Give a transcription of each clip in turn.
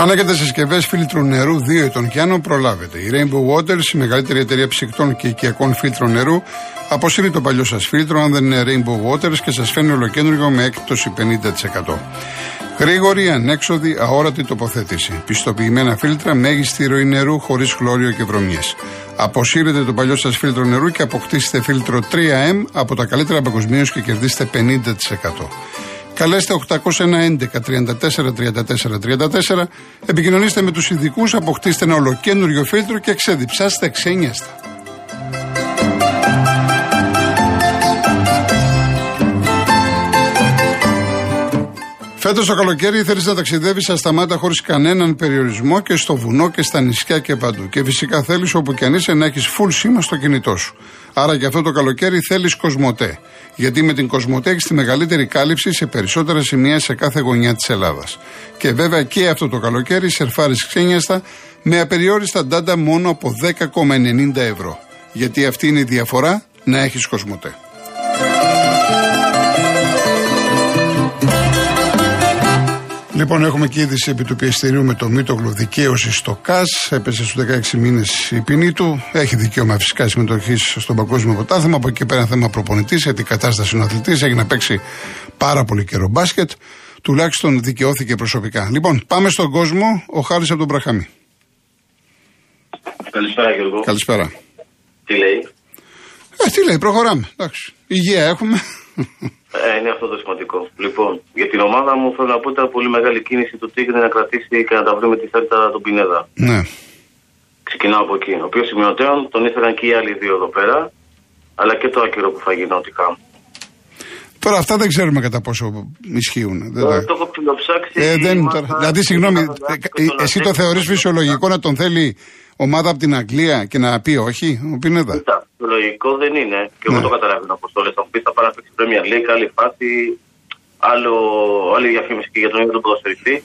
Αν έχετε συσκευές φίλτρου νερού 2 ετών και άνω, προλάβετε. Η Rainbow Waters, η μεγαλύτερη εταιρεία ψυκτών και οικιακών φίλτρων νερού, αποσύρει το παλιό σας φίλτρο αν δεν είναι Rainbow Waters και σας φέρνει ολοκέντρο με έκπτωση 50%. Γρήγορη, ανέξοδη, αόρατη τοποθέτηση. Πιστοποιημένα φίλτρα, μέγιστη ροή νερού χωρίς χλώριο και βρωμιές. Αποσύρετε το παλιό σας φίλτρο νερού και αποκτήστε φίλτρο 3M από τα καλύτερα παγκοσμίως και κερδίστε 50%. Καλέστε 801 34 34 34. Επικοινωνήστε με τους ειδικούς, αποκτήστε ένα ολοκένουργιο φίλτρο και ξεδιψάστε ξένιαστα. Φέτος το καλοκαίρι θέλει να ταξιδεύεις ασταμάτα χωρίς κανέναν περιορισμό και στο βουνό και στα νησιά και παντού. Και φυσικά θέλεις όπου και αν είσαι να έχεις full σήμα στο κινητό σου. Άρα και αυτό το καλοκαίρι θέλεις Κοσμοτέ. Γιατί με την Κοσμοτέ έχεις τη μεγαλύτερη κάλυψη σε περισσότερα σημεία σε κάθε γωνιά της Ελλάδας. Και βέβαια και αυτό το καλοκαίρι σερφάρεις ξένιαστα με απεριόριστα ντάντα μόνο από 10,90 ευρώ. Γιατί αυτή είναι η διαφορά να έχεις Κοσμοτέ. Λοιπόν, έχουμε και είδηση επί του πιεστηρίου με το Μήτογλου δικαίωσης στο ΚΑΣ. Έπεσε στους 16 μήνες η ποινή του. Έχει δικαίωμα φυσικά συμμετοχής στο Παγκόσμιο Ποτάθλημα. Από εκεί πέρα θέμα προπονητής, γιατί η κατάσταση είναι αθλητής. Έχει να παίξει πάρα πολύ καιρό μπάσκετ. Τουλάχιστον δικαιώθηκε προσωπικά. Λοιπόν, πάμε στον κόσμο. Ο Χάρη από τον Μπραχάμι. Καλησπέρα, Γιώργο. Καλησπέρα. Τι λέει; Ε, τι λέει, προχωράμε. Εντάξει. Υγεία έχουμε. Ε, είναι αυτό το σημαντικό. Λοιπόν, για την ομάδα μου θέλω να πω ήταν πολύ μεγάλη κίνηση του Τίγρη να κρατήσει και να τα βρει με τη φέρτα του Πινέδα. Ναι. Ξεκινάω από εκεί. Ο οποίος σημειωτέων τον ήθελαν και οι άλλοι δύο εδώ πέρα, αλλά και το άκυρο που θα γινότικα. Τώρα αυτά δεν ξέρουμε κατά πόσο ισχύουν. Δεν το, το έχω ψιλοψάξει. Ε, δεν, τώρα, δηλαδή, συγγνώμη, ε, εσύ το θεωρείς φυσιολογικό να τον θέλει ομάδα από την Αγγλία και να πει όχι, ο Πινέδα; Λογικό δεν είναι. Και εγώ ναι. το καταλαβαίνω όπω το λε. Θα μου πεις θα πάρει να παίξει Premier League, άλλη φάση, άλλο, άλλη διαφήμιση και για τον ίδιο τον ποδοσφαιριστή.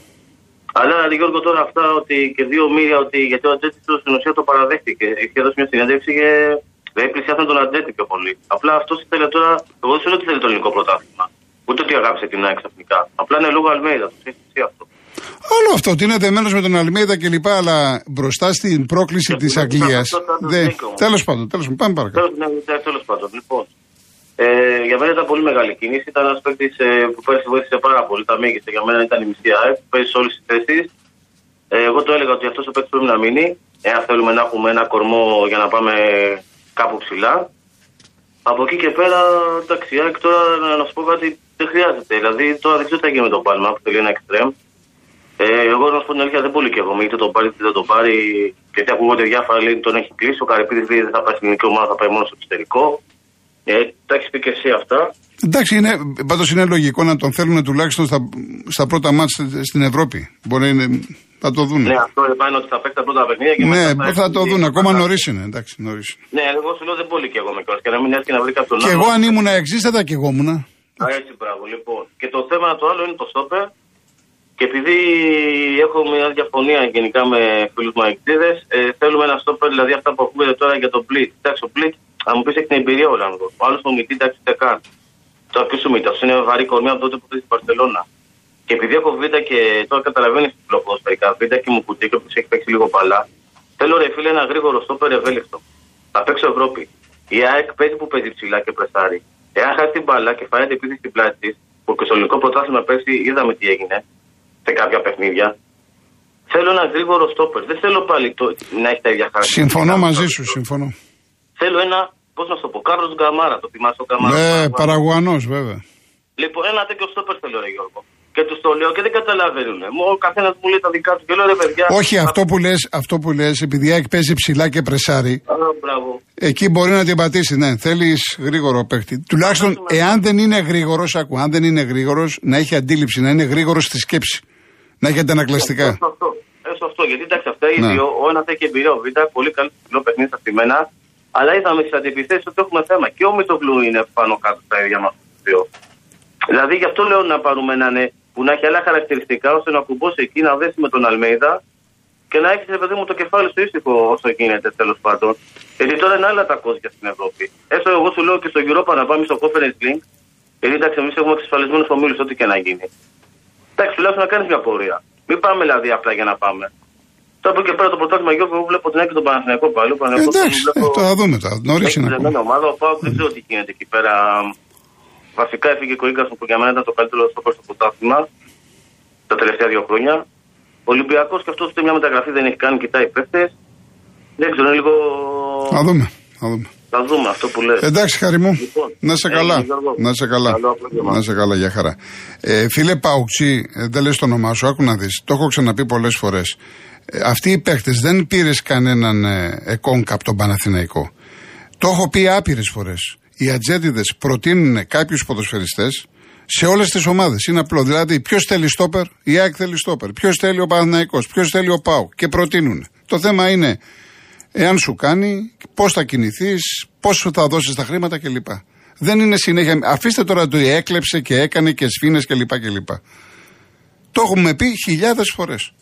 Αλλά Γιώργο τώρα αυτά ότι και δύο μίλια ότι γιατί ο Ατζέτητο στην ουσία το παραδέχτηκε. Είχε δώσει μια συνέντευξη και δεν πλησιάσαν τον Ατζέτη πιο πολύ. Απλά αυτός ήθελε τώρα. Εγώ δεν θέλω ότι θέλει το ελληνικό πρωτάθλημα. Ούτε ότι αγάπησε την ΑΕΚ ξαφνικά. Απλά είναι λόγω Αλμέιδα. Το αυτό. Όλο αυτό ότι είναι δεμένος με τον Αλμίδα και λοιπά, αλλά μπροστά στην πρόκληση της Αγγλίας. Τέλος πάντων, τέλος πάντων, πάμε παρακάτω. Ναι, ναι, Τέλος πάντων, λοιπόν. Ε, για μένα ήταν πολύ μεγάλη κίνηση. Ήταν ένας παίκτης ε, που πέρσι βοήθησε πάρα πολύ. Τα μέγιστα για μένα ήταν η μισή ΑΕΠ. Παίζει σε όλες τις θέσεις. Ε, εγώ το έλεγα ότι αυτός ο παίκτης πρέπει να μείνει. Εάν θέλουμε να έχουμε ένα κορμό για να πάμε κάπου ψηλά. Από εκεί και πέρα, εντάξει, τώρα να σου πω κάτι δεν χρειάζεται. Δηλαδή τώρα δεν ξέρω τι θα γίνει με τον Πάλμα που θέλει ένα εξτρέμ. Ε, εγώ να σου πω την αλήθεια δεν πολύ και εγώ. Είτε τον πάρει είτε δεν τον πάρει. Γιατί ακούγονται διάφορα λέει τον έχει κλείσει. Ο Καρυπίδης λέει δεν θα πάει στην ελληνική ομάδα, θα πάει μόνο στο εξωτερικό. Ε, τα έχεις πει και εσύ αυτά. Εντάξει, είναι, πάντως είναι λογικό να τον θέλουν τουλάχιστον στα, στα πρώτα μάτια στην Ευρώπη. Μπορεί να θα το δουν. Ναι, αυτό είναι ότι θα παίξει τα πρώτα παιχνίδια και Ναι, θα, θα το δουν. Ακόμα νωρίς είναι. Εντάξει, νωρίς. Ναι, εγώ σου λέω δεν πολύ και εγώ με και να μην έρθει να βρει κάποιον Και εγώ αν ήμουν εξής θα τα και εγώ ήμουν. Α, έτσι, μπράβο, λοιπόν. Και το θέμα το άλλο είναι το στόπερ και επειδή έχω μια διαφωνία γενικά με φίλους μου αεκτήδε, ε, θέλουμε ένα στόπερ, δηλαδή αυτά που ακούγεται τώρα για τον Πλίτ. Εντάξει, ο Πλίτ, αν μου πεις έχει την εμπειρία ο Λάνγκο. Ο άλλος μου εντάξει, δεν καν. Το ποιο σου μύτα, είναι βαρύ κορμιά από τότε που ήρθε στην Παρσελώνα. Και επειδή έχω βίτα και τώρα καταλαβαίνεις την πλοκόσφαιρικα, βίτα και μου κουτί και έχει παίξει λίγο παλά, θέλω ρε φίλε ένα γρήγορο στόπερ ευέλικτο. Θα παίξω Ευρώπη. Η ΑΕΚ παίζει που παίζει ψηλά και πρεσάρει. Εάν χάσει την μπαλά και φάει την στην πλάτη της, που και στο ελληνικό πρωτάθλημα πέρσι είδαμε τι έγινε, σε κάποια παιχνίδια. Θέλω ένα γρήγορο στόπερ. Δεν θέλω πάλι το, να έχει τα ίδια χαρακτηριστικά. Συμφωνώ μαζί σου, συμφωνώ. Θέλω ένα, πώς να το πω, Κάρλος Γκαμάρα, το θυμάσαι ο Γκαμάρα. Ναι, παραγουανό βέβαια. Λοιπόν, ένα τέτοιο στόπερ θέλω, ρε Γιώργο. Και τους το λέω και δεν καταλαβαίνουν. Ο καθένας μου λέει τα δικά του και λέω ρε παιδιά. Όχι, αυτό που λες, αυτό που λες, επειδή έχει παίζει ψηλά και πρεσάρει. Α, μπράβο. Εκεί μπορεί να την πατήσει, ναι. Θέλεις γρήγορο παίχτη. Τουλάχιστον, εάν δεν είναι γρήγορος, ακού, αν δεν είναι γρήγορος, να έχει αντίληψη, να είναι γρήγορος στη σκέψη. Να έχετε ανακλαστικά. Έστω αυτό. Έστω αυτό. Γιατί εντάξει, αυτά οι ναι. δύο, ο ένας έχει εμπειρία, ο Β, πολύ καλό ψηλό παιχνίδι στα στημένα. Αλλά είδαμε στις αντιπιθέσεις ότι έχουμε θέμα. Και ο Μητογλου είναι πάνω κάτω στα ίδια μας δύο. Δηλαδή γι' αυτό λέω να πάρουμε έναν που να έχει άλλα χαρακτηριστικά ώστε να κουμπώσει εκεί να δέσει με τον Αλμέιδα και να έχει παιδί μου το κεφάλι στο ήσυχο όσο γίνεται τέλος πάντων. Γιατί τώρα είναι άλλα τα κόσια στην Ευρώπη. Έστω εγώ σου λέω και στο Europa να πάμε στο Conference Link. Γιατί εντάξει, εμείς έχουμε εξασφαλισμένους ομίλους, ό,τι και να γίνει. Εντάξει, τουλάχιστον να κάνεις μια πορεία. Μην πάμε δηλαδή απλά για να πάμε. Τώρα από εκεί πέρα το πρωτάθλημα Γιώργο, εγώ βλέπω την άκρη τον Παναθηναϊκό πάλι. Ο Παναθηναϊκός Εντάξει, τον βλέπω- ε, το θα δούμε τώρα. Νωρί Έχει είναι τρελμένη ακόμα. ομάδα. Ο Πάοκ δεν ξέρω τι γίνεται εκεί πέρα. Βασικά έφυγε ο Ίγκασον που για μένα ήταν το καλύτερο στόπερ στο πρωτάθλημα τα τελευταία δύο χρόνια. Ο Ολυμπιακός και αυτός ούτε μια μεταγραφή δεν έχει κάνει, κοιτάει παίχτε. Δεν ξέρω, είναι λίγο. Θα δούμε. Θα δούμε. Θα δούμε αυτό που λέει. Εντάξει, χάρη μου. Λοιπόν, Να σε έγινε, καλά. Γιώργο. Να σε καλά. Καλό απόγευμα. Να σε καλά, για χαρά. Ε, φίλε Παουξή, ε, δεν λες το όνομά σου, άκου να δεις. Το έχω ξαναπεί πολλές φορές. Ε, αυτοί οι παίχτες δεν πήρες κανέναν ε, εκόνκα από τον Παναθηναϊκό. Το έχω πει άπειρες φορές. Οι ατζέντιδες προτείνουν κάποιους ποδοσφαιριστές σε όλες τις ομάδες. Είναι απλό. Δηλαδή, ποιος θέλει στόπερ, η ΑΕΚ θέλει στόπερ. Ποιος θέλει ο Παναθηναϊκός, ποιος θέλει ο ΠΑΟ. Και προτείνουν. Το θέμα είναι εάν σου κάνει, πώς θα κινηθείς, πόσο θα δώσεις τα χρήματα κλπ. Δεν είναι συνέχεια. Αφήστε τώρα το έκλεψε και έκανε και σφίνε κλπ. κλπ. Το έχουμε πει χιλιάδες φορές.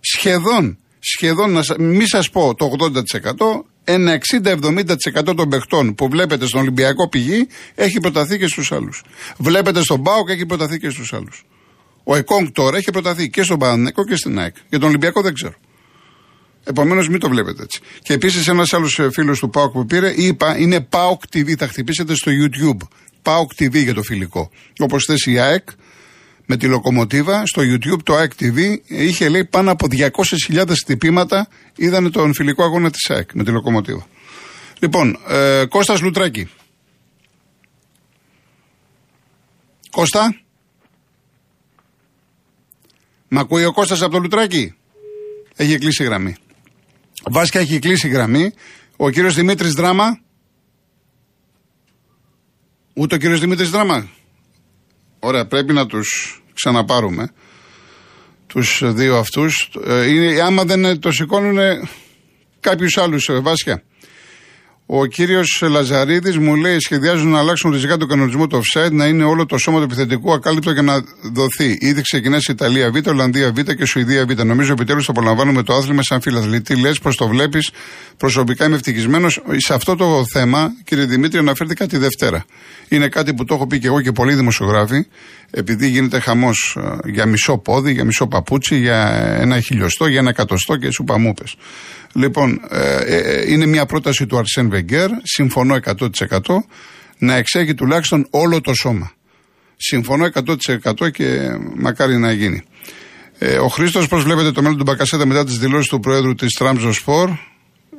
Σχεδόν, σχεδόν, να σα- μη σας πω το 80%, ένα 60-70% των παιχτών που βλέπετε στον Ολυμπιακό πηγή έχει προταθεί και στους άλλους. Βλέπετε στον Πάοκ έχει προταθεί και στους άλλους. Ο Εκόνγκ τώρα έχει προταθεί και στον Παναναναϊκό και στην ΑΕΚ. Για τον Ολυμπιακό δεν ξέρω. Επομένως, μην το βλέπετε έτσι. Και επίσης, ένας άλλος φίλος του Πάοκ που πήρε, είπα, είναι Πάοκ TV. Θα χτυπήσετε στο YouTube. Πάοκ TV για το φιλικό. Όπως θες η ΑΕΚ με τη λοκομοτίβα, στο YouTube το ΑΕΚ TV είχε λέει πάνω από 200.000 τυπήματα είδανε τον φιλικό αγώνα της ΑΕΚ με τη λοκομοτίβα. Λοιπόν, ε, Κώστας Λουτράκη. Κώστα. Μ' ακούει ο Κώστας από το Λουτράκη; Έχει κλείσει η γραμμή. Βάσια έχει κλείσει η γραμμή. Ο κύριος Δημήτρης Δράμα. Ούτε ο κύριος Δημήτρης Δράμα. Ωραία, πρέπει να τους ξαναπάρουμε. Τους δύο αυτούς. Ε, είναι, άμα δεν το σηκώνουν κάποιους άλλους, ε, Βάσια. Ο κύριος Λαζαρίδης μου λέει: Σχεδιάζουν να αλλάξουν ριζικά το κανονισμό του offside, να είναι όλο το σώμα του επιθετικού ακάλυπτο και να δοθεί. Ήδη ξεκινά η Ιταλία Β, Ολλανδία Β και Σουηδία Β. Νομίζω επιτέλους θα απολαμβάνουμε το άθλημα σαν φιλαθλητή. Λες, πώς το βλέπεις, προσωπικά είμαι ευτυχισμένος. Σε αυτό το θέμα, κύριε Δημήτρη, αναφέρθηκα τη Δευτέρα. Είναι κάτι που το έχω πει και εγώ και πολλοί δημοσιογράφοι, επειδή γίνεται χαμός για μισό πόδι, για μισό παπούτσι, για ένα χιλιοστό, για ένα εκατοστό και σου παμούπες. Λοιπόν, ε, ε, είναι μια πρόταση του Αρσέν Βεγγέρ, συμφωνώ 100% να εξέχει τουλάχιστον όλο το σώμα. Συμφωνώ 100% και μακάρι να γίνει. Ε, ο Χρήστος, πώς βλέπετε το μέλλον του Μπακασέτα μετά τις δηλώσεις του Προέδρου της Τραμζο Σπορ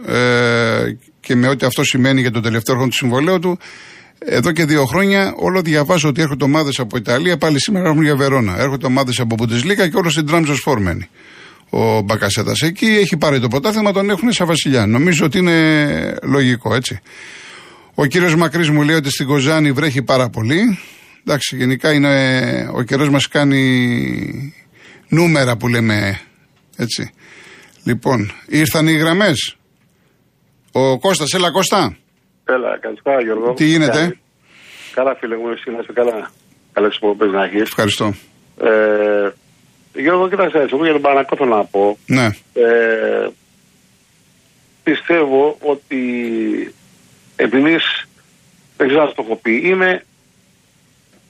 ε, και με ό,τι αυτό σημαίνει για το τελευταίο χρόνο του συμβολέου του. Εδώ και δύο χρόνια όλο διαβάζω ότι έρχονται ομάδες από Ιταλία, πάλι σήμερα έχουν για Βερόνα. Έρχονται ομάδες από Bundesliga και όλο στην Τραμζο Σπορ μένει ο Μπακασέτας. Εκεί έχει πάρει το πρωτάθλημα, τον έχουν σαν βασιλιά. Νομίζω ότι είναι λογικό, έτσι. Ο κύριος Μακρύς μου λέει ότι στην Κοζάνη βρέχει πάρα πολύ. Εντάξει, γενικά είναι, ο καιρός μας κάνει νούμερα που λέμε έτσι. Λοιπόν, ήρθαν οι γραμμές. Ο Κώστας, έλα Κώστα. Έλα, καλησπέρα Γιώργο. Τι γίνεται; Καλά, Καλά φίλε μου, εσύ να είσαι καλά. Καλές υπόλοιπες να έχεις. Ευχαριστώ. Ε, Γιώργο, κοίταξε, εγώ για τον Πανακό θέλω να πω. Ναι. Ε, πιστεύω ότι επειδή δεν ξέρω αν το έχω πει, είμαι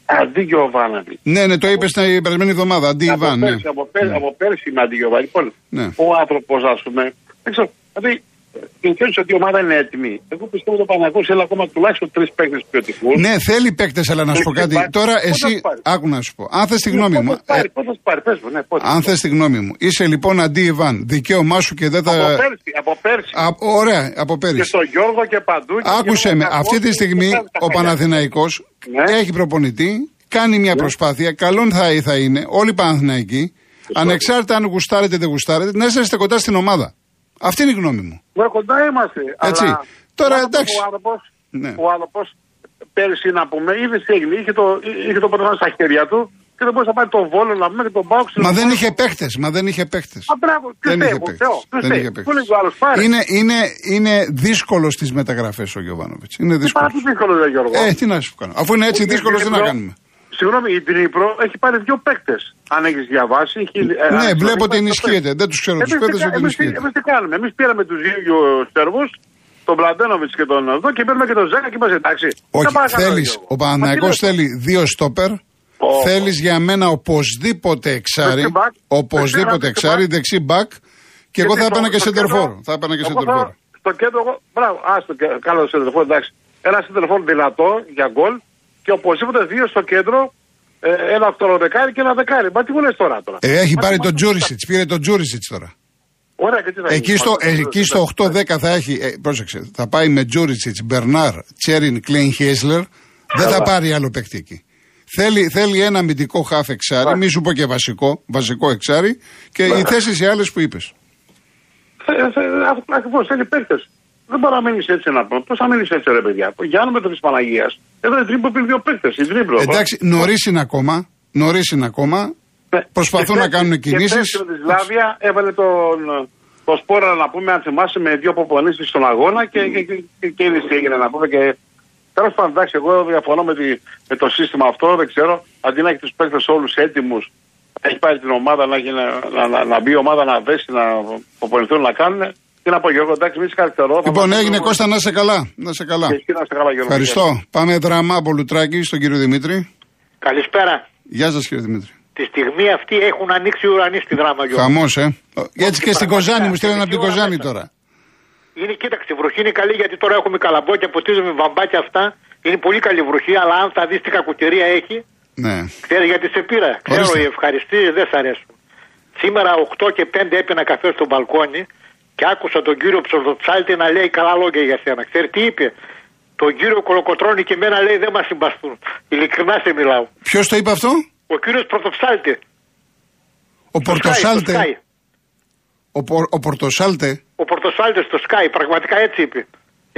αντί Γιωβάναβη. Ναι, ναι, το είπες την περασμένη εβδομάδα. Αντί από, Ιβάν, ναι. πέρσι, από, πέρσι, από πέρσι είμαι αντί Γιωβάναβη. Λοιπόν, Ναι. ο άνθρωπος, ας πούμε, δεν ξέρω, δηλαδή πιστεύει ότι η ομάδα είναι έτοιμη. Εγώ πιστεύω ότι ο Παναγό θέλει ακόμα τουλάχιστον τρεις παίκτες ποιοτικούς. Ναι, θέλει παίκτες, αλλά να σου πω Έχει κάτι. πάρει. Τώρα Πότε θα εσύ, τους πάρει; άκου να σου πω. Αν θες τη γνώμη μου. Πότε θα ε, πάρει, πότε θα πάρει, πες μου, ναι, πότε. αν θες τη γνώμη μου. Είσαι λοιπόν αντί Ιβάν. Δικαίωμά σου και δεν θα. Από πέρσι, από πέρσι. Α, ωραία, από Και πέρυσι. στον Γιώργο και παντού. και Άκουσε Γιώργο με, Κακό αυτή τη και στιγμή τα ο χαλιά. Παναθηναϊκός Ναι. έχει προπονητή, κάνει μια προσπάθεια, καλόν θα, θα είναι, όλοι οι Παναθηναϊκοί, ανεξάρτητα αν γουστάρετε ή δεν γουστάρετε, να είσαστε κοντά στην ομάδα. Αυτή είναι η γνώμη μου. Ναι, κοντά είμαστε. Έτσι. Αλλά Τώρα, ο άνθρωπος- εντάξει. Ο άνθρωπος, Ναι. ο άνθρωπος πέρσι να πούμε, είδε τι έγινε. Είχε το, είχε το πρωτοβάθμιο στα χέρια του και δεν μπορούσε να πάρει τον βόλο να πούμε και τον πάω Μα δεν είχε παίχτες, μα δεν είχε παίχτες. Α, μπράβο, ποιος Δεν είχε θέλει, παίκτες. Θεό, ποιος Δεν θέλει. είχε Πού παίκτες. λέει ο άλλος, πάρε. Είναι, είναι, είναι δύσκολος στις μεταγραφές ο Γιωβάνοβιτς. Είναι Τι δύσκολος. πάρα τι δύσκολο, λέει Γιώργο. Ε, τι να σου κάνω. Αφού είναι έτσι Η δύσκολος, τι να Dnipro- κάνουμε. Συγγνώμη, η Dnipro έχει πάρει δύο παίκτες. Αν έχεις διαβάσει. Έχει, ε, Ναι, αν- βλέπω ότι έχει ενισχύεται. Δεν τους ξέρω τους Εμείς παίκτες, τι- ότι εμείς τι- ενισχύεται. Εμείς τι κάνουμε. Εμείς πήραμε τους δύο Σέρβους, τον Μπλαντένοβιτ και τον εδώ και παίρνουμε και τον Ζέκα και είμαστε εντάξει. Όχι, Δεν παρακαλώ, θέλει. Γιώργο. Ο Παναναϊκό Μα τι λες, θέλει δύο στόπερ Ο- Θέλεις για μένα οπωσδήποτε εξάρι. Δεξί μπακ. Οπωσδήποτε Δεξί εξάρι, μπακ. δεξί μπακ. Και εγώ θα στο- έπαιρνα και στο σεντερφόρο. κέντρο- Θα έπαιρνα και εγώ σεντερφόρο. θα- Στο κέντρο, εγώ, μπράβο, α το κέ- καλό σεντερφόρ, εντάξει. Ένα σεντερφόρ δυνατό για γκολ και οπωσδήποτε δύο στο κέντρο, ε, ένα αυτοροδεκάρι και ένα δεκάρι. Μα τι μου λες τώρα τώρα; Ε, έχει Μα πάρει τι τον μας- Τζούρισιτς. Πήρε τον Τζούρισιτς τώρα. Ωραία, και τι θα Εκεί γίνει, στο, μας- εκεί στο 8-10 θα έχει. Ε, πρόσεξε. Θα πάει με Τζούρισιτς, Μπερνάρ, Τσέριν, Κλέιν Χέσλερ. Δεν θα πάρει άλλο παίκτη εκεί. Θέλει, θέλει ένα αμυντικό χάφ εξάρι, μη σου πω και βασικό, βασικό εξάρι και οι θέσει οι άλλες που είπες. Ακριβώς θέλει παίκτες. Δεν μπορεί να μείνεις έτσι να πω. Πώς θα μείνεις έτσι, ρε παιδιά. Ο Γιάννου με τον τη Παναγίας. Εδώ η Τρίπο πήρε δύο παίκτες. Η Τρίπο. Εντάξει, νωρίς είναι ακόμα. Νωρίς είναι ακόμα. Ναι. Προσπαθούν Και να πέρσι- κάνουν κινήσεις. Και πέρσι με της Σλάβια έβαλε τον, τον Σπόρα να πούμε, αν θυμάσαι, με δύο προπονήσει στον αγώνα και, και, και, και, και είδες τι έγινε να πούμε. Και τέλος πάντων, εντάξει, εγώ διαφωνώ με, τη, με το σύστημα αυτό, δεν ξέρω. Αντί να έχει τους παίκτες όλους έτοιμους, έχει πάρει την ομάδα να, γίνει, να, να, να μπει η ομάδα να δέσει, να προπονηθούν να κάνουν. Τι να πω, Γιώργο, εντάξει, μην σε καρτερώ. θα Λοιπόν, μας- έγινε Κώστα να είσαι καλά. Να είσαι καλά. Και εσύ να είστε καλά, Γιώργο. Ευχαριστώ. Πάμε δράμα από Λουτράκη στον κύριο Δημήτρη. Καλησπέρα. Γεια σας κύριε Δημήτρη. Τη στιγμή αυτή έχουν ανοίξει οι ουρανοί στη δράμα, Γιώργο. Χαμός, ε. Έτσι και στην πραγματικά, Κοζάνη μου στείλανε από την μισή ώρα Κοζάνη μέσα. τώρα. Είναι, κοίταξε, η βροχή είναι καλή γιατί τώρα έχουμε καλαμπόκια, ποτίζουμε βαμπάκια αυτά. Είναι πολύ καλή βροχή, αλλά αν θα δεις τι κακοκαιρία έχει, Ναι. ξέρεις γιατί σε πήρα. Ξέρω, Ορίστε. οι ευχαριστήσει δεν σ' αρέσουν. Σήμερα 8 και 5 έπαινα καφέ στο μπαλκόνι και άκουσα τον κύριο Ψορδοψάλτη να λέει καλά λόγια για σένα. Ξέρει τι είπε; Τον κύριο Κολοκοτρώνη και εμένα λέει δεν μας συμπαστούν. Ειλικρινά σε μιλάω. Ποιος το είπε αυτό, Ο κύριος Πρωτοψάλτη. Ο στο Sky, Πορτοσάλτε. στο Sky. Ο, Πορ- ο Πορτοσάλτε. Ο Πορτοσάλτες στο Sky, πραγματικά έτσι είπε.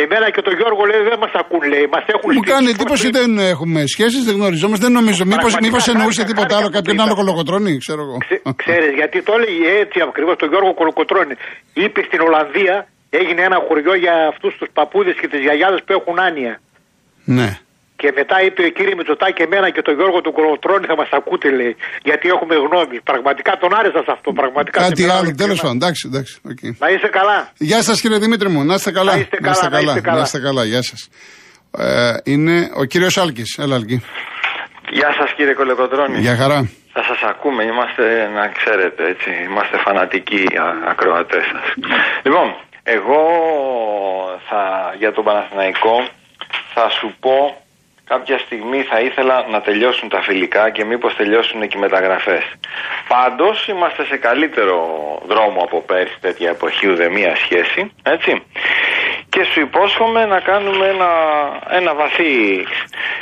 Εμένα και τον Γιώργο λέει δεν μας ακούν, λέει. Μας έχουν Μου στήσει κάνει προς εντύπωση πριν. δεν έχουμε σχέσεις, δεν γνωριζόμαστε, δεν νομίζω. Μήπω Πραγματικά μήπως εννοούσε χάρηκα, τίποτα χάρηκα άλλο, που κάποιον το άλλο είπα. κολοκοτρόνη, ξέρω εγώ. Ξέ, ξέρεις, γιατί το έλεγε έτσι ακριβώς τον Γιώργο Κολοκοτρώνη. Είπε στην Ολλανδία, έγινε ένα χωριό για αυτούς τους παππούδες και τις γιαγιάδες που έχουν άνοια. Ναι. Και μετά είπε κύριε Μητσοτάκη, εμένα και τον Γιώργο του Κολοκοτρώνη θα μας ακούτε, λέει. Γιατί έχουμε γνώμη. Πραγματικά τον άρεσα σε αυτό. Πραγματικά σε Κάτι μιλάω άλλο, ειλικρινά. τέλος πάντων. Εντάξει, εντάξει. οκ. Να είσαι καλά. Γεια σας κύριε Δημήτρη μου, να είστε καλά. Να είστε καλά, να είστε καλά. Να είστε καλά, γεια σας. Ε, είναι ο κύριος Άλκης. Έλα, Άλκη. Γεια σας κύριε Κολοκοτρώνη. Γεια χαρά. Θα σας ακούμε, είμαστε να ξέρετε έτσι, είμαστε φανατικοί α- ακροατές σας. Λοιπόν, εγώ θα, για τον Παναθηναϊκό θα σου πω κάποια στιγμή θα ήθελα να τελειώσουν τα φιλικά και μήπως τελειώσουν και οι μεταγραφές. Πάντως είμαστε σε καλύτερο δρόμο από πέρσι τέτοια εποχή ουδεμία σχέση, έτσι. Και σου υπόσχομαι να κάνουμε ένα, ένα βαθύ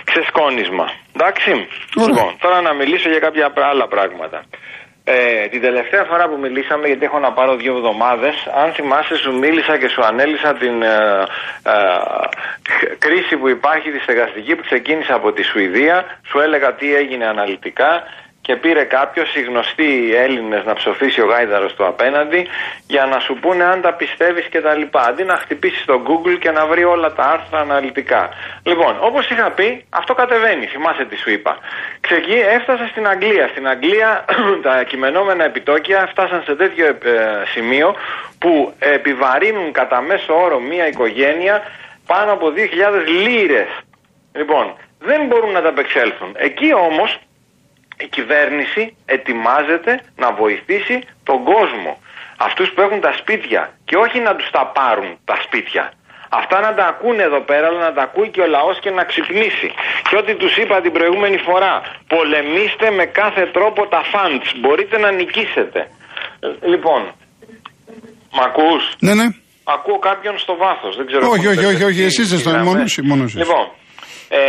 ξεσκόνισμα. Εντάξει. Ωραία. Λοιπόν, τώρα να μιλήσω για κάποια άλλα πράγματα. Ε, την τελευταία φορά που μιλήσαμε, γιατί έχω να πάρω δύο εβδομάδες, αν θυμάσαι, σου μίλησα και σου ανέλησα την ε, ε, χ- κρίση που υπάρχει τη στεγαστική που ξεκίνησε από τη Σουηδία. Σου έλεγα τι έγινε αναλυτικά και πήρε κάποιος, οι γνωστοί Έλληνες, να ψοφήσει ο γάιδαρος του απέναντι για να σου πούνε αν τα πιστεύεις κτλ. Αντί να χτυπήσεις στο Google και να βρει όλα τα άρθρα αναλυτικά. Λοιπόν, όπως είχα πει, αυτό κατεβαίνει. Θυμάσαι τι σου είπα. Ξεκί, έφτασε στην Αγγλία. Στην Αγγλία τα κειμενόμενα επιτόκια φτάσαν σε τέτοιο ε, σημείο που επιβαρύνουν κατά μέσο όρο μία οικογένεια πάνω από 2.000 λίρες. Λοιπόν, δεν μπορούν να τα απεξέλθουν. Εκεί όμως η κυβέρνηση ετοιμάζεται να βοηθήσει τον κόσμο. Αυτούς που έχουν τα σπίτια και όχι να τους τα πάρουν τα σπίτια. Αυτά να τα ακούνε εδώ πέρα, αλλά να τα ακούει και ο λαός και να ξυπνήσει. Και ό,τι τους είπα την προηγούμενη φορά, πολεμήστε με κάθε τρόπο τα funds, μπορείτε να νικήσετε. Ε, Λοιπόν, μ' ακούς; Ναι, ναι. Ακούω κάποιον στο βάθος, δεν ξέρω. Όχι, πώς όχι, το όχι, όχι, τι- εσείς τι είστε, γραμμές. μόνο εσύ, μόνο εσείς. Λοιπόν, ε,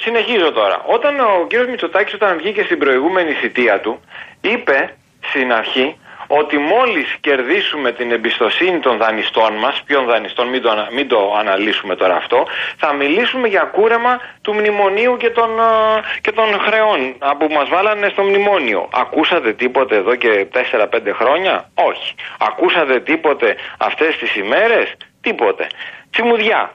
συνεχίζω τώρα. Όταν ο κύριος Μητσοτάκης όταν βγήκε στην προηγούμενη θητεία του, είπε στην αρχή ότι μόλις κερδίσουμε την εμπιστοσύνη των δανειστών μας, ποιων δανειστών, μην το, ανα- μην το αναλύσουμε τώρα αυτό, θα μιλήσουμε για κούρεμα του μνημονίου και των, α, και των χρεών α, που μας βάλανε στο μνημόνιο. Ακούσατε τίποτε εδώ και 4-5 χρόνια; Όχι. Ακούσατε τίποτε αυτές τις ημέρες; Τίποτε. Τσιμουδιά.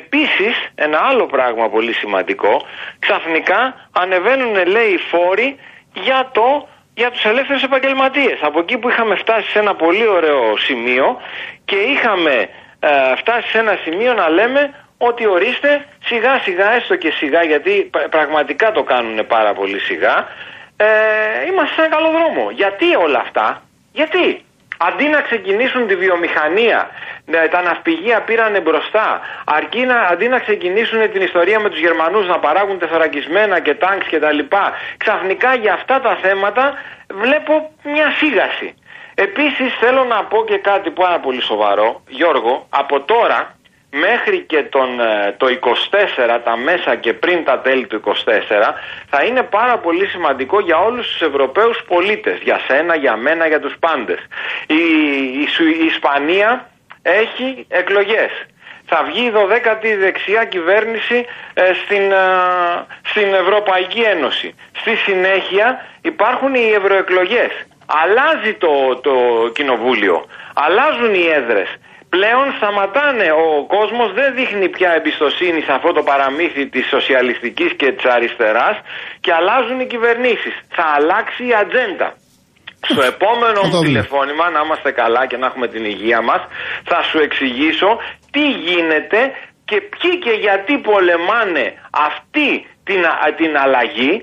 Επίσης, ένα άλλο πράγμα πολύ σημαντικό, ξαφνικά ανεβαίνουν λέει οι φόροι για, το, για τους ελεύθερους επαγγελματίες. Από εκεί που είχαμε φτάσει σε ένα πολύ ωραίο σημείο και είχαμε ε, φτάσει σε ένα σημείο να λέμε ότι ορίστε σιγά σιγά, έστω και σιγά, γιατί πρα- πραγματικά το κάνουν πάρα πολύ σιγά, ε, είμαστε σε ένα καλό δρόμο. Γιατί όλα αυτά, γιατί; Αντί να ξεκινήσουν τη βιομηχανία, ε, τα ναυπηγεία πήρανε μπροστά, αρκεί να, αντί να ξεκινήσουν την ιστορία με τους Γερμανούς να παράγουν τεθωρακισμένα και τάγκς και τα λοιπά, ξαφνικά για αυτά τα θέματα βλέπω μια σίγαση. Επίσης θέλω να πω και κάτι πάρα πολύ σοβαρό, Γιώργο, από τώρα μέχρι και τον, ε, το 24, τα μέσα και πριν τα τέλη του 24, θα είναι πάρα πολύ σημαντικό για όλους τους Ευρωπαίους πολίτες, για σένα, για μένα, για τους πάντες. Η, η, Σου- η Ισπανία έχει εκλογές. Θα βγει η 12η δεξιά κυβέρνηση ε, στην, ε, στην Ευρωπαϊκή Ένωση. Στη συνέχεια υπάρχουν οι ευρωεκλογές. Αλλάζει το, το κοινοβούλιο. Αλλάζουν οι έδρες. Πλέον σταματάνε. Ο κόσμος δεν δείχνει πια εμπιστοσύνη σε αυτό το παραμύθι της σοσιαλιστικής και της αριστεράς και αλλάζουν οι κυβερνήσεις. Θα αλλάξει η ατζέντα. Στο επόμενο Θα το μου δούμε. τηλεφώνημα, να είμαστε καλά και να έχουμε την υγεία μας, θα σου εξηγήσω τι γίνεται και ποιοι και γιατί πολεμάνε αυτή την, α- την αλλαγή,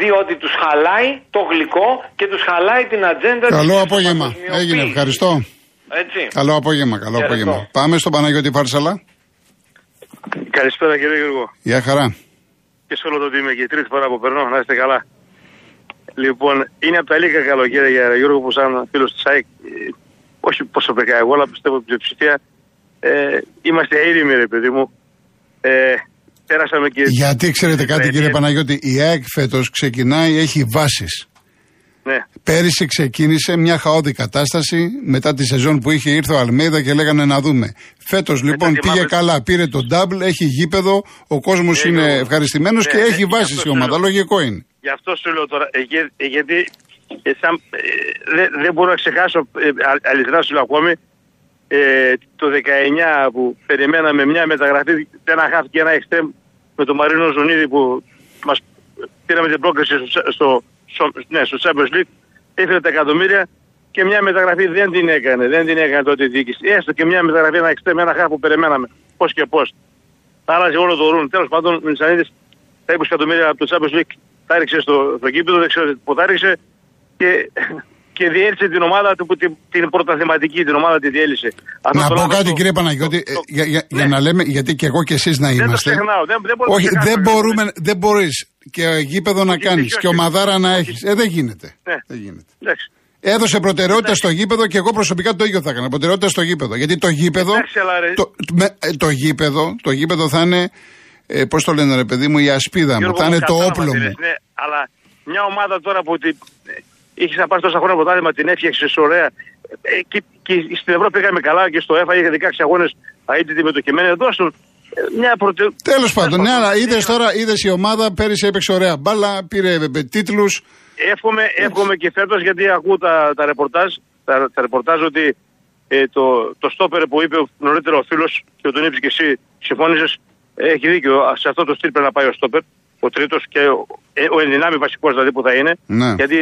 διότι τους χαλάει το γλυκό και τους χαλάει την ατζέντα Καλό της απόγευμα. παγκοσμιοποίησης. Έγινε, ευχαριστώ. Έτσι. Καλό απόγευμα, καλό Ευχαριστώ. απόγευμα. Πάμε στον Παναγιώτη Φάρσαλα. Καλησπέρα κύριε Γιώργο. Γεια χαρά. Και σε όλο το τίμη και η τρίτη φορά που περνώ, να είστε καλά. Λοιπόν, είναι από τα λίγα καλοκαίρια για Γιώργο που σαν φίλος της ΑΕΚ, ε, όχι προσωπικά εγώ, αλλά πιστεύω την πλειοψηφία, ε, είμαστε ήρεμοι ρε παιδί μου. Ε, πέρασαμε και... Γιατί ξέρετε κάτι Ναι, κύριε ναι. Παναγιώτη, η ΑΕΚ φέτος ξεκινάει, έχει βάσεις. Ναι, Πέρυσι ξεκίνησε μια χαόδη κατάσταση. Μετά τη σεζόν που είχε ήρθε ο Αλμέιδα και λέγανε να δούμε. Φέτος λοιπόν θυμάμαι- πήγε καλά, πήρε το double, έχει γήπεδο, ο κόσμος Ναι, είναι Γιώργο. ευχαριστημένος Ναι, και ναι, έχει γι' βάσει αυτό η ομάδα. θέλω. Λογικό είναι. Γι' αυτό σου λέω τώρα, ε, γε- ε, γιατί ε, σαν- ε, δεν- δεν μπορώ να ξεχάσω, ε, α- αληθινά σου λέω ακόμη, ε, το 19 που περιμέναμε μια μεταγραφή, ένα χάφ και ένα εξτρέμ με τον Μαρίνο Ζωνίδη που μας πήραμε την πρόκληση στο, στο, στο, ναι, στο Champions League, έφερε τα εκατομμύρια και μια μεταγραφή δεν την έκανε, δεν την έκανε τότε η διοίκηση. Έστω και μια μεταγραφή, ένα εξτρέμ, ένα χάφ που περιμέναμε, πώς και πώς. Θα άλλαζε όλο το ρούν. Τέλος πάντων, ο Μινσανίδη τα 20 εκατομμύρια από το Champions League τα έριξε στο, στο γήπεδο, δεν ξέρω πού τα έριξε και, και διέλυσε την ομάδα του, που την, την πρωταθληματική, την ομάδα τη διέλυσε. Αυτό Να το πω λέω κάτι στο- κύριε Παναγιώτη, στο- ε, για, για, ναι. για να λέμε, γιατί και εγώ και εσείς να Δεν το είμαστε. ξεχνάω, δεν, δεν μπορώ να Όχι, το ξεχάσω. δεν μπορούμε, δεν μπορείς και γήπεδο να Όχι, κάνεις όχι, και όχι. ομαδάρα να Όχι. έχεις. Ε, δεν γίνεται. Ναι. Δεν γίνεται. Εντάξει. Έδωσε προτεραιότητα στο γήπεδο και εγώ προσωπικά το ίδιο θα έκανα. Προτεραιότητα στο γήπεδο. Γιατί το γήπεδο. Εντάξει, αλλά ρε- το, με- ε, το γήπεδο, το γήπεδο θα είναι. Ε, Πώς το λένε, ρε παιδί μου, η ασπίδα μου. Γιώργο Θα είναι το κατάλαβα όπλο τι μου. λες, Ναι, αλλά μια ομάδα τώρα που την, είχε να πάρει τόσα χρόνια πρωτάθλημα, την έφτιαξες ωραία. Ε, και, και στην Ευρώπη πήγαμε καλά και στο ΕΦΑ είχε 16 αγώνε αίτητη μετοχημένη. Εδώ στον μια προτε... Τέλος πάντων, ναι, αλλά είδες Ναι, τώρα, είδες η ομάδα πέρυσι έπαιξε ωραία μπάλα, πήρε τίτλους. Εύχομαι, εύχομαι και φέτος γιατί ακούω τα, τα ρεπορτάζ, τα, τα ρεπορτάζ ότι ε, το, το στόπερ που είπε νωρίτερα ο φίλος και τον είπες και εσύ, συμφώνησες, έχει δίκιο. Σε αυτό το στυλ πρέπει να πάει ο στόπερ, ο τρίτος και ο, ε, ο ενδυνάμει βασικός δηλαδή που θα είναι. Ναι. Γιατί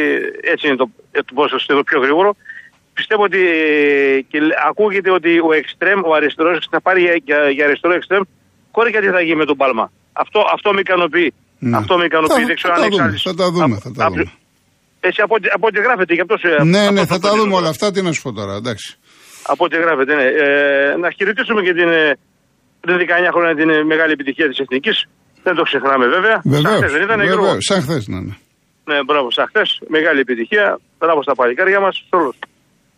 έτσι είναι το, ε, το ποσοστό πιο γρήγορο. Πιστεύω ότι ε, και λέ- ακούγεται ότι ο εξτρέμ, ο αριστερός, θα πάρει για, για, για αριστερό εξτρέμ. Κόρη γιατί θα γίνει με τον Πάλμα. Αυτό, αυτό με ικανοποιεί. Ναι. Αυτό με ικανοποιεί. Θα- Δεν ξέρω θα αν τα έχεις δούμε, άλλες- θα τα δούμε, απ- θα τα απ- δούμε. Έτσι από, ό,τι- από ό,τι γράφεται, γι' αυτό σου Ναι, αυτό- ναι, αυτό θα το τα λέω δούμε τώρα. όλα αυτά. Τι να σου πω τώρα, εντάξει. Από ό,τι γράφεται, ναι. Ε, να χαιρετήσουμε και την ε, πριν 19 χρόνια την ε, μεγάλη επιτυχία της Εθνικής. Δεν το ξεχνάμε βέβαια. Σαν Βεβαίως. χθες δεν ήταν Γιώργο. Σαν χθες, ναι, ναι. Ναι, μπράβο, σαν χθες. Μεγάλη επιτυχία. Μπράβο στα παλικάρια μας.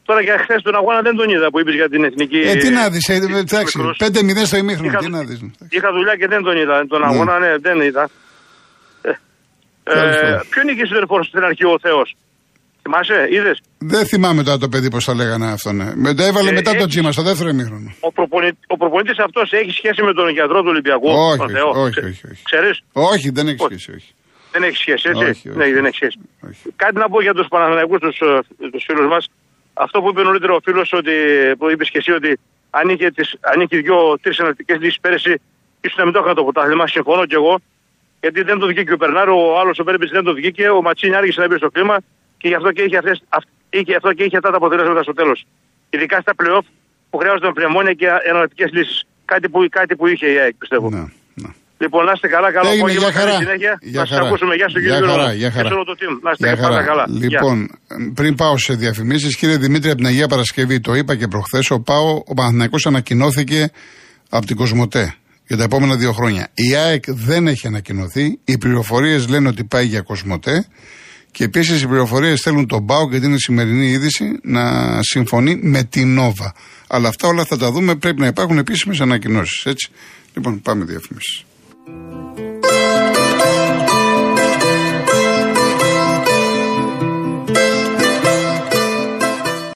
Τώρα για χθες τον αγώνα δεν τον είδα που είπες για την εθνική. Ε, τι να δεις, εντάξει. μικρός. 5-0 στο ημίχρονο, Είχα- τι να δεις. Είχα δουλειά και δεν τον είδα. Τον Ναι. αγώνα, ναι, δεν είδα. Ε, Τέλος ε, πάντων. ποιο είναι και συνερφόρ στην αρχή ο Θεός; Θυμάσαι, είδες; Δεν θυμάμαι τώρα το παιδί πώς θα λέγανε αυτό. Ναι. Με το έβαλε Ε, μετά το έχει- τζίμα, στο δεύτερο ημίχρονο. Ο, προπονη, ο προπονητής αυτός έχει σχέση με τον γιατρό του Ολυμπιακού. Όχι, τον όχι, Θεό; όχι, Ξε- όχι, όχι. Ξέρεις, Όχι, δεν έχει Όχι. σχέση, όχι. δεν έχει σχέση, έτσι; Όχι, όχι. Ναι, δεν έχει σχέση. όχι. Κάτι να πω για τους Παναθηναϊκούς, τους τους φίλους μας. Αυτό που είπε νωρίτερα ο φίλος, που είπες και εσύ, ότι αν είχε, τις, αν είχε δύο-τρει εναλλακτικές λύσεις πέρυσι, ίσως να μην το έκανε το πρωτάθλημα. Συμφωνώ κι εγώ. Γιατί δεν το βγήκε ο Περνάρο, ο άλλος ο Πέρμπης δεν το βγήκε. Ο Ματσίνη άργησε να μπει στο κλίμα και γι' αυτό και είχε, αυτές, αυ- είχε, αυτό και είχε αυτά τα αποτελέσματα στο τέλος. Ειδικά στα playoff που χρειάζονταν πνευμόνια και εναλλακτικές λύσεις. Κάτι που, κάτι που είχε η ΑΕΚ, πιστεύω. Ναι, ναι. Λοιπόν, να είστε καλά, καλό Έγινε, απόγευμα, για χαρά. καλή συνέχεια. Για να σας χαρά. ακούσουμε. Γεια σου Για κύριε χαρά, Γιώργο. για χαρά. Και σε όλο το team. Να είστε Για πάντα χαρά. καλά. Γεια. Λοιπόν, πριν πάω σε διαφημίσεις, κύριε Δημήτρη, από την Αγία Παρασκευή, το είπα και προχθές, ο ΠΑΟ, ο Παναθηναϊκός ανακοινώθηκε από την Κοσμοτέ για τα επόμενα δύο χρόνια. Η ΑΕΚ δεν έχει ανακοινωθεί. Οι πληροφορίες λένε ότι πάει για Κοσμοτέ. Και επίσης οι πληροφορίες θέλουν τον ΠΑΟ και την η σημερινή είδηση να συμφωνεί με την Νόβα. Αλλά αυτά όλα θα τα δούμε. Πρέπει να υπάρχουν επίσημες ανακοινώσεις. Έτσι. Λοιπόν, πάμε διαφημίσεις. oh you